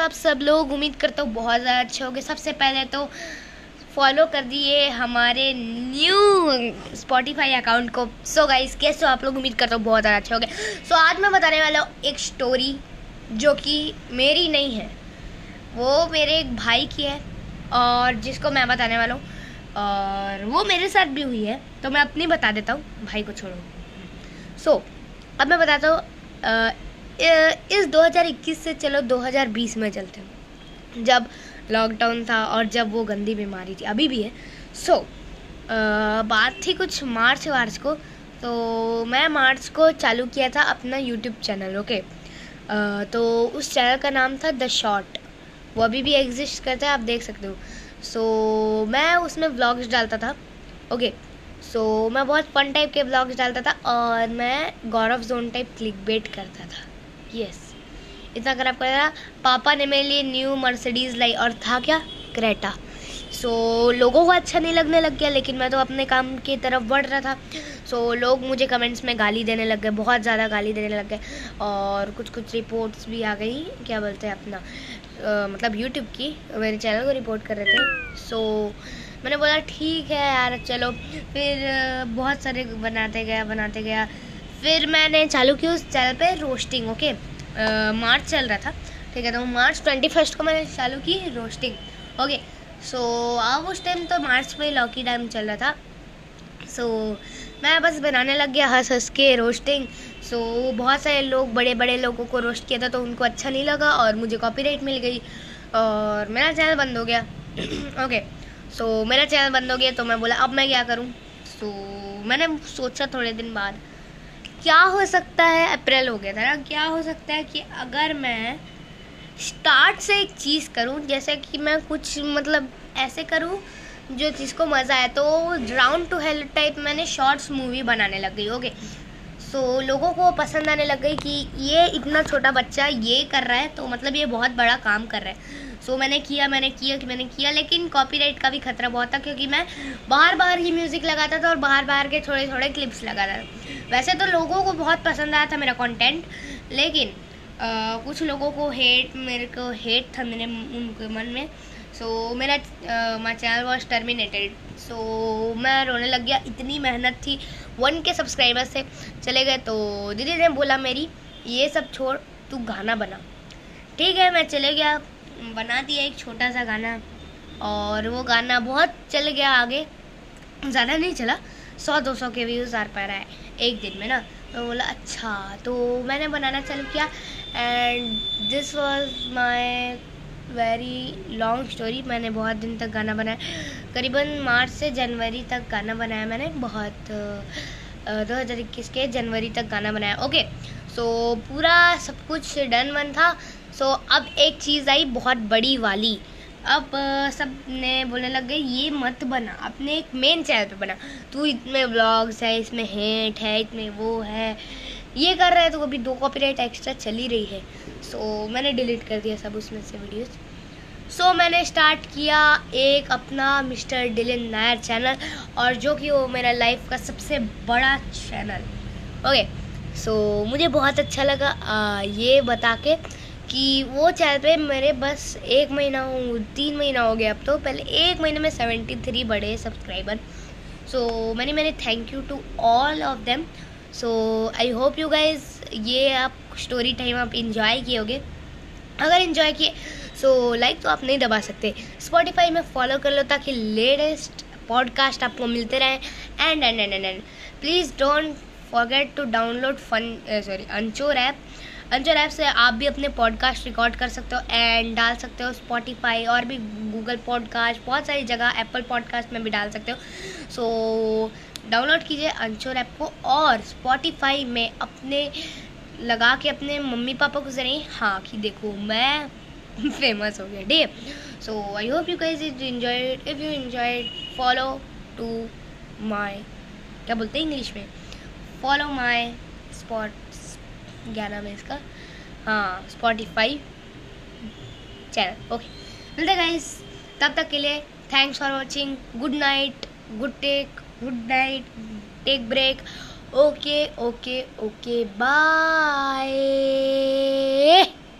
हो आप सब लोग उम्मीद करता हूँ बहुत ज़्यादा अच्छे होंगे। सबसे पहले तो फॉलो कर दिए हमारे न्यू स्पॉटिफाई अकाउंट को। सो गाइस कैसे हो आप लोग? उम्मीद करता हूँ बहुत ज़्यादा अच्छे होंगे। सो आज मैं बताने वाला हूँ एक स्टोरी जो कि मेरी नहीं है। वो मेरे एक भाई की है और जिसको मैं बताने वाला हूँ। और वो मेरे साथ भी हुई है। तो मैं अपनी बता देता हूँ भाई को छोड़ो। सो so, अब मैं बताता हूँ इस 2021 से चलो 2020 में चलते हैं। जब लॉकडाउन था और जब वो गंदी बीमारी थी अभी भी है। सो so, बात थी कुछ मार्च वार्च को। तो मैं मार्च को चालू किया था अपना यूट्यूब चैनल ओके तो उस चैनल का नाम था द शॉर्ट वो अभी भी एग्जिस्ट करता है आप देख सकते हो। सो so, मैं उसमें व्लॉग्स डालता था ओके okay, सो so, मैं बहुत फन टाइप के ब्लॉग्स डालता था और मैं Gaurav zone type click bait करता था। यस इतना खराब कर रहा। पापा ने मेरे लिए न्यू मर्सिडीज़ लाई और था क्या? क्रेटा सो so, लोगों को अच्छा नहीं लगने लग गया लेकिन मैं तो अपने काम की तरफ़ बढ़ रहा था। सो so, लोग मुझे कमेंट्स में गाली देने लग गए बहुत ज़्यादा गाली देने लग गए। और कुछ कुछ रिपोर्ट्स भी आ गई क्या बोलते हैं अपना आ, मतलब यूट्यूब की मेरे चैनल को रिपोर्ट कर रहे थे। सो so, मैंने बोला ठीक है यार चलो। फिर बहुत सारे बनाते गया बनाते गया। फिर मैंने चालू की उस चैनल पे रोस्टिंग ओके? मार्च चल रहा था ठीक है तो मार्च ट्वेंटी फ़र्स्ट को मैंने चालू की रोस्टिंग ओके? सो अब उस टाइम तो मार्च में लॉकी टाइम चल रहा था। सो so, मैं बस बनाने लग गया हंस हंस के रोस्टिंग। सो so, बहुत सारे लोग बड़े बड़े लोगों को रोस्ट किया था तो उनको अच्छा नहीं लगा और मुझे कॉपीराइट मिल गई और मेरा चैनल बंद हो गया ओके? सो so, मेरा चैनल बंद हो गया तो मैं बोला अब मैं क्या करूँ? सो so, मैंने सोचा थोड़े दिन बाद क्या हो सकता है? अप्रैल हो गया था ना। क्या हो सकता है कि अगर मैं स्टार्ट से एक चीज़ करूँ जैसे कि मैं कुछ मतलब ऐसे करूँ जो चीज़ को मज़ा आए तो राउंड टू हेल टाइप मैंने शॉर्ट्स मूवी बनाने लग गई ओके सो so, लोगों को पसंद आने लग गई कि ये इतना छोटा बच्चा ये कर रहा है तो मतलब ये बहुत बड़ा काम कर रहा है। सो so, मैंने किया मैंने किया कि मैंने किया लेकिन कॉपीराइट का भी खतरा बहुत था क्योंकि मैं बाहर बाहर ही म्यूज़िक लगाता था और बाहर बाहर के थोड़े थोड़े क्लिप्स लगाता था। वैसे तो लोगों को बहुत पसंद आया था मेरा कंटेंट लेकिन आ, कुछ लोगों को हेट मेरे को हेट था मेरे उनके मन में। सो so, मेरा my channel was terminated so मैं रोने लग गया इतनी मेहनत थी वन के सब्सक्राइबर्स से चले गए तो दीदी ने बोला मेरी ये सब छोड़ तू गाना बना। ठीक है मैं चले गया बना दिया एक छोटा सा गाना और वो गाना बहुत चल गया आगे ज़्यादा नहीं चला सौ दो सौ के व्यूज़ आ पा रहा है, एक दिन में ना। तो बोला अच्छा तो मैंने बनाना चालू किया and this was my very long story मैंने बहुत दिन तक गाना बनाया। करीबन मार्च से जनवरी तक गाना बनाया मैंने। बहुत दो हज़ार इक्कीस के जनवरी तक गाना बनाया। ओके सो पूरा सब कुछ डन वन था। सो अब एक चीज़ आई, बहुत बड़ी वाली। अब सबने बोलने लग गए ये मत बना अपने एक मेन चैनल पे बना। तू इतने ब्लॉग्स है इसमें हेट है इतने वो है। ये कर रहे हैं तो अभी दो कॉपीराइट एक्स्ट्रा चल ही रही है। सो so, मैंने डिलीट कर दिया सब उसमें से वीडियोस सो so, मैंने स्टार्ट किया एक अपना मिस्टर डिलिन नायर चैनल और जो कि वो मेरा लाइफ का सबसे बड़ा चैनल ओके सो मुझे बहुत अच्छा लगा आ, ये बता के। कि वो चैनल पे मेरे बस एक महीना हो, तीन महीना हो गया अब तो। पहले एक महीने में सेवेंटी थ्री बड़े सब्सक्राइबर सो मैंने मैंने thank you to all of them so I hope you guys ये आप स्टोरी टाइम आप इंजॉय किए होगे। अगर इंजॉय किए सो लाइक तो आप नहीं दबा सकते। स्पॉटिफाई में फॉलो कर लो ताकि लेटेस्ट पॉडकास्ट आपको मिलते रहें। And and and and and please don't forget to download fun sorry anchor app anchor app से आप भी अपने पॉडकास्ट रिकॉर्ड कर सकते हो एंड डाल सकते हो स्पॉटिफाई और भी गूगल पॉडकास्ट बहुत सारी जगह एप्पल पॉडकास्ट में भी डाल सकते हो। सो so, डाउनलोड कीजिए अंचोर ऐप को और स्पॉटिफाई में अपने लगा के अपने मम्मी पापा को ज़रिए हाँ कि देखो मैं फ़ेमस हो गया है? So I hope you guys enjoy if you enjoy follow to my क्या बोलते हैं इंग्लिश में? फॉलो माई स्पॉट क्या नाम है इसका। हाँ स्पॉटिफाई चैनल ओके मिलते गाइस तब तक के लिए thanks for watching good night good take good night take break okay okay okay bye